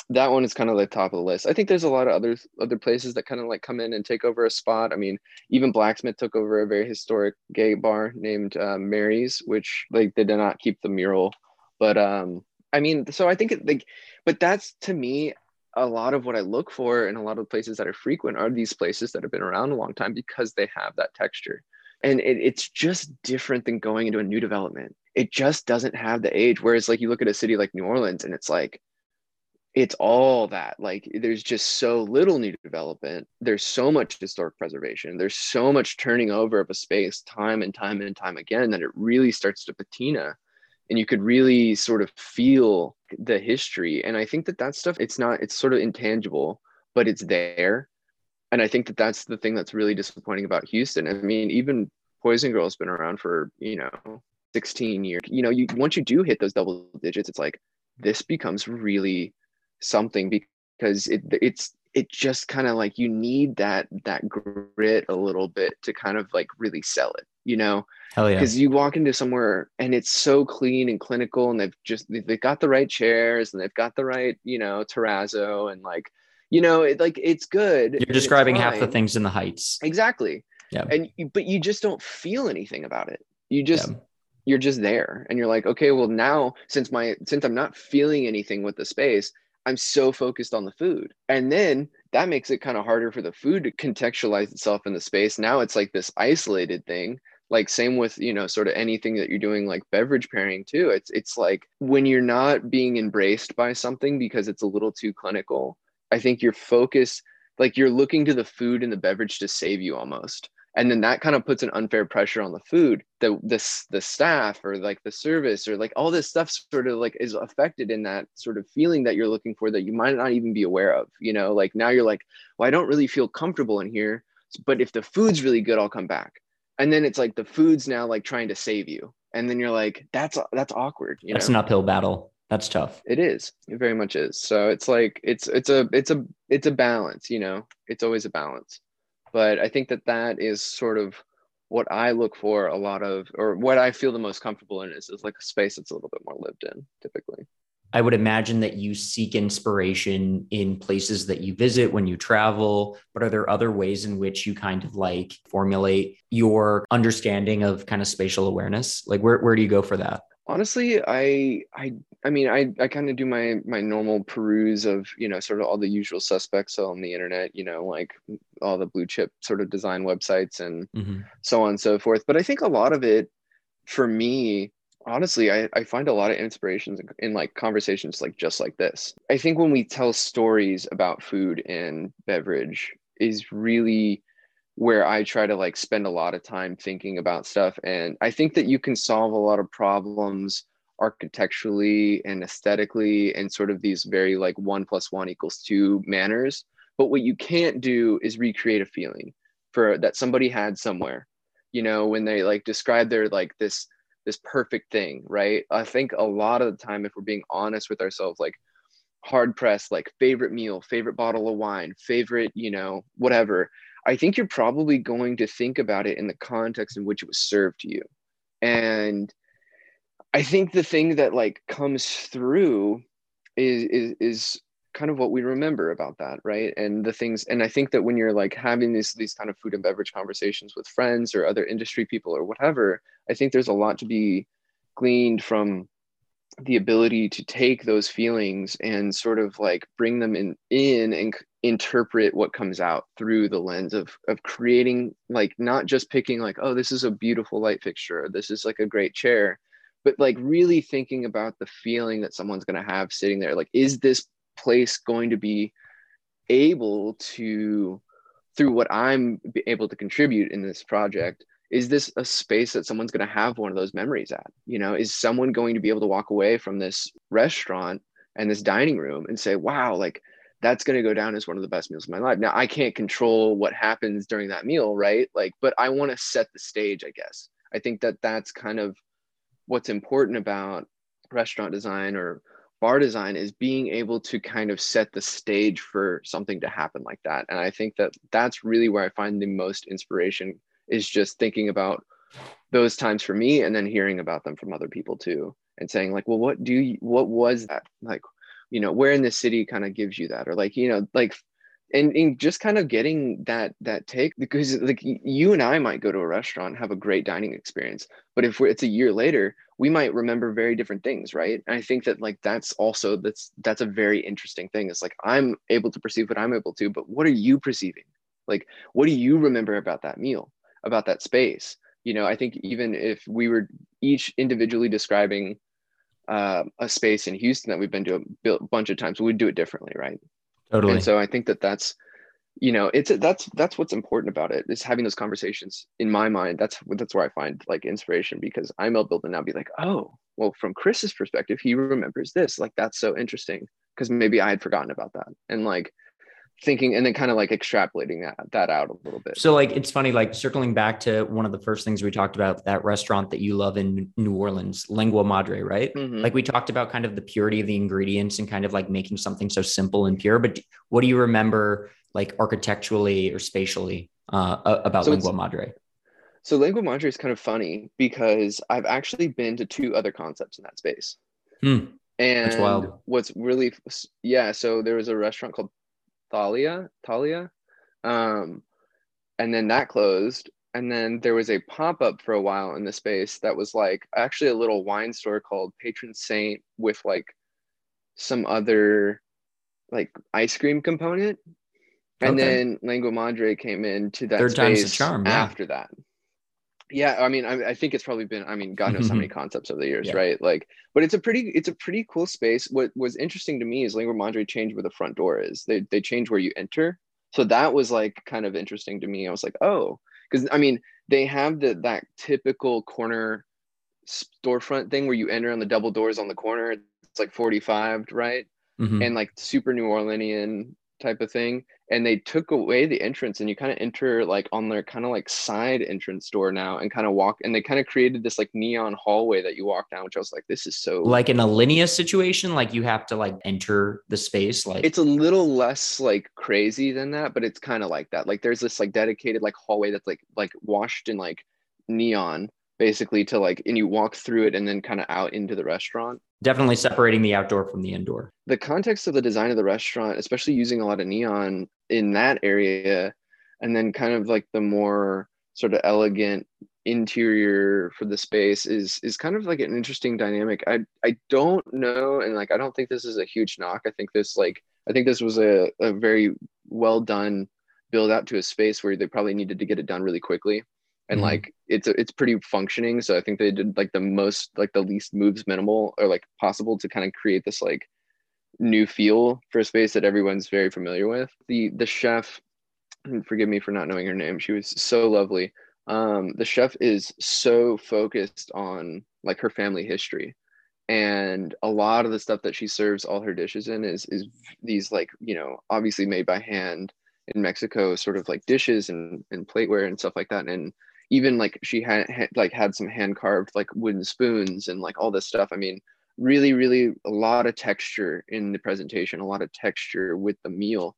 that one is kind of like top of the list. I think there's a lot of other other places that kind of like come in and take over a spot. I mean, even Blacksmith took over a very historic gay bar named uh, Mary's, which like they did not keep the mural, but um, I mean, so I think it, like, but that's to me a lot of what I look for in a lot of places that are frequent are these places that have been around a long time because they have that texture. And it, it's just different than going into a new development. It just doesn't have the age. Whereas, like, you look at a city like New Orleans and it's like, it's all that. Like, there's just so little new development. There's so much historic preservation. There's so much turning over of a space time and time and time again that it really starts to patina and you could really sort of feel the history. And i think that that stuff it's not it's sort of intangible but it's there. And i think that that's the thing that's really disappointing about houston. I mean even poison girl's been around for you know 16 years. You know you once you do hit those double digits it's like this becomes really something because it it's it just kind of like you need that that grit a little bit to kind of like really sell it you know Hell yeah. Because you walk into somewhere and it's so clean and clinical, and they've just they've got the right chairs and they've got the right, you know, terrazzo and like, you know, it, like it's good. You're describing half the things in the heights. Exactly. Yeah. And but you just don't feel anything about it. You just yeah. you're just there, and you're like, okay, well now since my since I'm not feeling anything with the space, I'm so focused on the food. And then that makes it kind of harder for the food to contextualize itself in the space. Now it's like this isolated thing like same with you know sort of anything that you're doing like beverage pairing too. It's it's like when you're not being embraced by something because it's a little too clinical i think your focus like you're looking to the food and the beverage to save you almost. And then that kind of puts an unfair pressure on the food. The this the staff or like the service or like all this stuff sort of like is affected in that sort of feeling that you're looking for that you might not even be aware of you know? Like now you're like well i don't really feel comfortable in here but if the food's really good i'll come back and then it's like the food's now like trying to save you. And then you're like that's that's awkward you that's know? an uphill battle. That's tough. It is. It very much is. So it's like it's it's a it's a it's a balance you know? It's always a balance. But i think that that is sort of what i look for a lot of or what i feel the most comfortable in is, is like a space that's a little bit more lived in typically I would imagine that you seek inspiration in places that you visit when you travel, but are there other ways in which you kind of like formulate your understanding of kind of spatial awareness? Like where, where do you go for that? Honestly, I I I mean I I kind of do my my normal peruse of, you know, sort of all the usual suspects on the internet, you know, like all the blue chip sort of design websites and mm-hmm. so on and so forth. But I think a lot of it for me honestly I, I find a lot of inspirations in, in, like conversations like just like this. I think when we tell stories about food and beverage is really where i try to like spend a lot of time thinking about stuff and i think that you can solve a lot of problems architecturally and aesthetically and sort of these very like one plus one equals two manners but what you can't do is recreate a feeling for that somebody had somewhere you know when they like describe their like this this perfect thing right? I think a lot of the time if we're being honest with ourselves like hard pressed like favorite meal favorite bottle of wine favorite you know whatever i think you're probably going to think about it in the context in which it was served to you. And i think the thing that like comes through is is is kind of what we remember about that right? And the things and i think that when you're like having these these kind of food and beverage conversations with friends or other industry people or whatever i think there's a lot to be gleaned from the ability to take those feelings and sort of like bring them in in and interpret what comes out through the lens of of creating like not just picking like oh this is a beautiful light fixture this is like a great chair but like really thinking about the feeling that someone's going to have sitting there like is this place going to be able to through what i'm able to contribute in this project is this a space that someone's going to have one of those memories at? You know is someone going to be able to walk away from this restaurant and this dining room and say wow like that's going to go down as one of the best meals of my life. Now i can't control what happens during that meal right? Like but i want to set the stage i guess. I think that that's kind of what's important about restaurant design or bar design is being able to kind of set the stage for something to happen like that. And i think that that's really where i find the most inspiration is just thinking about those times for me and then hearing about them from other people too and saying like well what do you what was that? Like you know where in the city kind of gives you that? Or like you know like and, and just kind of getting that that take because like you and I might go to a restaurant have a great dining experience but if it's a year later we might remember very different things right? And I think that like that's also that's that's a very interesting thing. It's like I'm able to perceive what I'm able to but what are you perceiving? Like what do you remember about that meal about that space? You know I think even if we were each individually describing uh, a space in Houston that we've been to a bunch of times we'd do it differently right Totally. And so I think that that's, you know, it's that's that's what's important about it is having those conversations. In my mind, that's that's where I find like inspiration because I'm able to now be like, oh, well, from Chris's perspective, he remembers this. Like that's so interesting because maybe I had forgotten about that, and like thinking and then kind of like extrapolating that that out a little bit. So like it's funny, like circling back to one of the first things we talked about, that restaurant that you love in New Orleans, Lengua Madre, right? Mm-hmm. Like we talked about kind of the purity of the ingredients and kind of like making something so simple and pure. But what do you remember like architecturally or spatially uh, about so Lengua Madre? So Lengua Madre is kind of funny because I've actually been to two other concepts in that space. Hmm. And what's really yeah, so there was a restaurant called Thalia, Thalia. Um, and then that closed. And then there was a pop up for a while in the space that was like actually a little wine store called Patron Saint with like some other like ice cream component. And okay. then Lengua Madre came into that Third space charm, yeah. after that yeah i mean I, I, think it's probably been i mean god knows how many concepts over the years yeah. right? Like but it's a pretty it's a pretty cool space. What was interesting to me is lengua madre changed where the front door is. They, they change where you enter. So that was like kind of interesting to me. I was like oh because i mean they have the that typical corner storefront thing where you enter on the double doors on the corner. It's like 45 right? Mm-hmm. and like super new orleanian type of thing and they took away the entrance and you kind of enter like on their kind of like side entrance door now and kind of walk and they kind of created this like neon hallway that you walk down which i was like this is so like in a linear situation like you have to like enter the space like it's a little less like crazy than that but it's kind of like that. Like there's this like dedicated like hallway that's like like washed in like neon basically to like and you walk through it and then kind of out into the restaurant definitely separating the outdoor from the indoor. The context of the design of the restaurant especially using a lot of neon in that area and then kind of like the more sort of elegant interior for the space is is kind of like an interesting dynamic. I i don't know and like i don't think this is a huge knock. I think this like i think this was a, a very well done build out to a space where they probably needed to get it done really quickly and mm-hmm. like it's it's pretty functioning so i think they did like the most like the least moves minimal or like possible to kind of create this like new feel for a space that everyone's very familiar with. The the chef forgive me for not knowing her name she was so lovely. Um the chef is so focused on like her family history. And a lot of the stuff that she serves all her dishes in is is these like you know obviously made by hand in mexico sort of like dishes and, and plateware and stuff like that. And even like she had, had like had some hand carved like wooden spoons and like all this stuff i mean really really a lot of texture in the presentation a lot of texture with the meal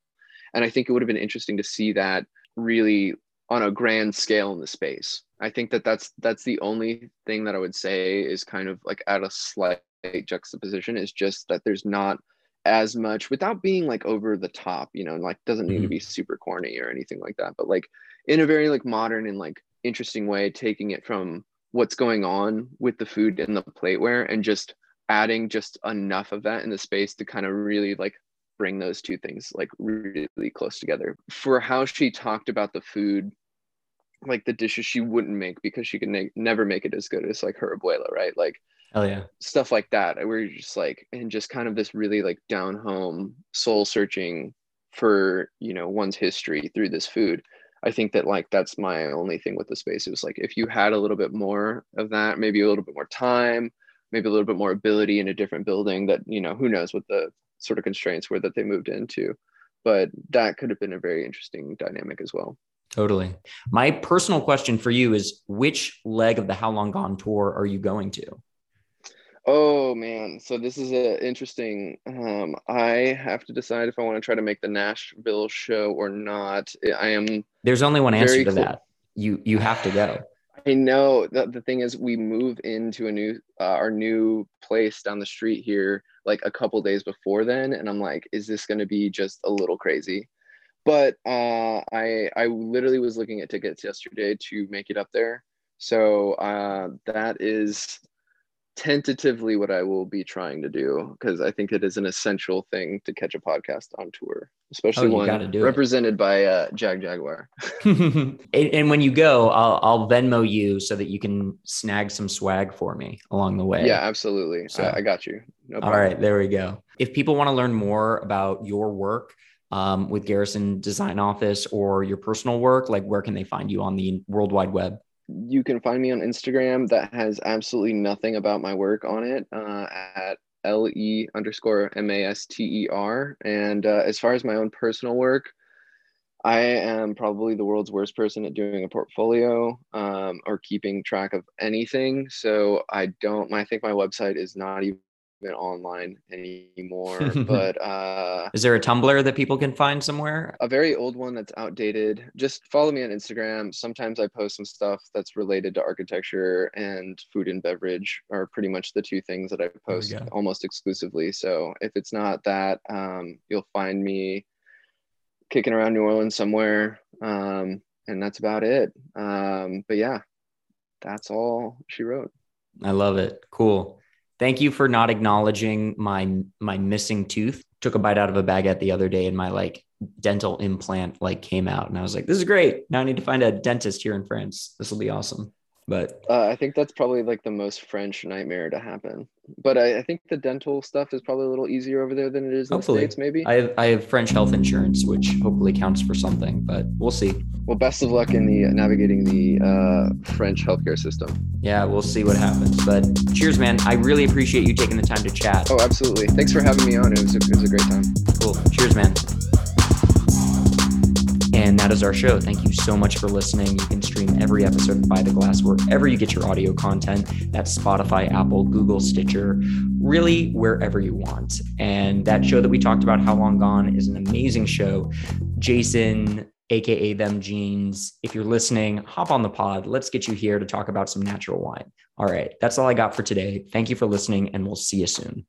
and i think it would have been interesting to see that really on a grand scale in the space i think that that's that's the only thing that i would say is kind of like at a slight juxtaposition is just that there's not as much without being like over the top you know and like doesn't need mm-hmm. to be super corny or anything like that but like in a very like modern and like interesting way taking it from what's going on with the food and the plateware and just adding just enough of that in the space to kind of really like bring those two things like really close together. For how she talked about the food like the dishes she wouldn't make because she could ne- never make it as good as like her abuela right? Like oh yeah. stuff like that where you're just like and just kind of this really like down home soul searching for you know one's history through this food i think that like that's my only thing with the space it was like if you had a little bit more of that maybe a little bit more time maybe a little bit more ability in a different building that you know who knows what the sort of constraints were that they moved into but that could have been a very interesting dynamic as well. Totally. My personal question for you is which leg of the how long gone tour are you going to oh man. So this is a interesting um i have to decide if i want to try to make the nashville show or not. I am there's only one answer to cl- that. You you have to go. I know. That the thing is we move into a new uh, our new place down the street here like a couple days before then and I'm like is this going to be just a little crazy? But uh, I I literally was looking at tickets yesterday to make it up there. So uh, that is tentatively what I will be trying to do because I think it is an essential thing to catch a podcast on tour, especially oh, one represented it. by uh, Jagjaguwar. and, and, when you go, I'll, I'll Venmo you so that you can snag some swag for me along the way. Yeah, absolutely. So, I, I got you. No all right, there we go. If people want to learn more about your work, um, with Garrison Design Office or your personal work, like where can they find you on the World Wide Web? You can find me on Instagram that has absolutely nothing about my work on it uh, at le underscore m a s t e r. And uh, as far as my own personal work, I am probably the world's worst person at doing a portfolio um, or keeping track of anything. So I don't. I think my website is not even online anymore. but uh, is there a Tumblr that people can find somewhere? A very old one that's outdated. Just follow me on Instagram. Sometimes I post some stuff that's related to architecture and food and beverage are pretty much the two things that I post almost exclusively. So if it's not that, um, you'll find me kicking around New Orleans somewhere. Um, and that's about it. Um, but yeah, that's all she wrote. I love it. Cool. Thank you for not acknowledging my my missing tooth. Took a bite out of a baguette the other day and my like dental implant like came out and I was like, this is great. Now I need to find a dentist here in France. This will be awesome. But uh, I think that's probably like the most French nightmare to happen. But I, I, think the dental stuff is probably a little easier over there than it is in hopefully. the States, maybe. I have, I have French health insurance, which hopefully counts for something, but we'll see. Well, best of luck in the uh, navigating the uh, French healthcare system. Yeah, we'll see what happens. But cheers, man. I really appreciate you taking the time to chat. Oh, absolutely. Thanks for having me on. It was a, it was a great time. Cool. Cheers, man. And that is our show. Thank you so much for listening. You can stream every episode of By the Glass wherever you get your audio content. That's Spotify, Apple, Google, Stitcher, really wherever you want. And that show that we talked about, How Long Gone, is an amazing show. Jason, aka them jeans. If you're listening, hop on the pod. Let's get you here to talk about some natural wine. All right, that's all I got for today. Thank you for listening, and we'll see you soon.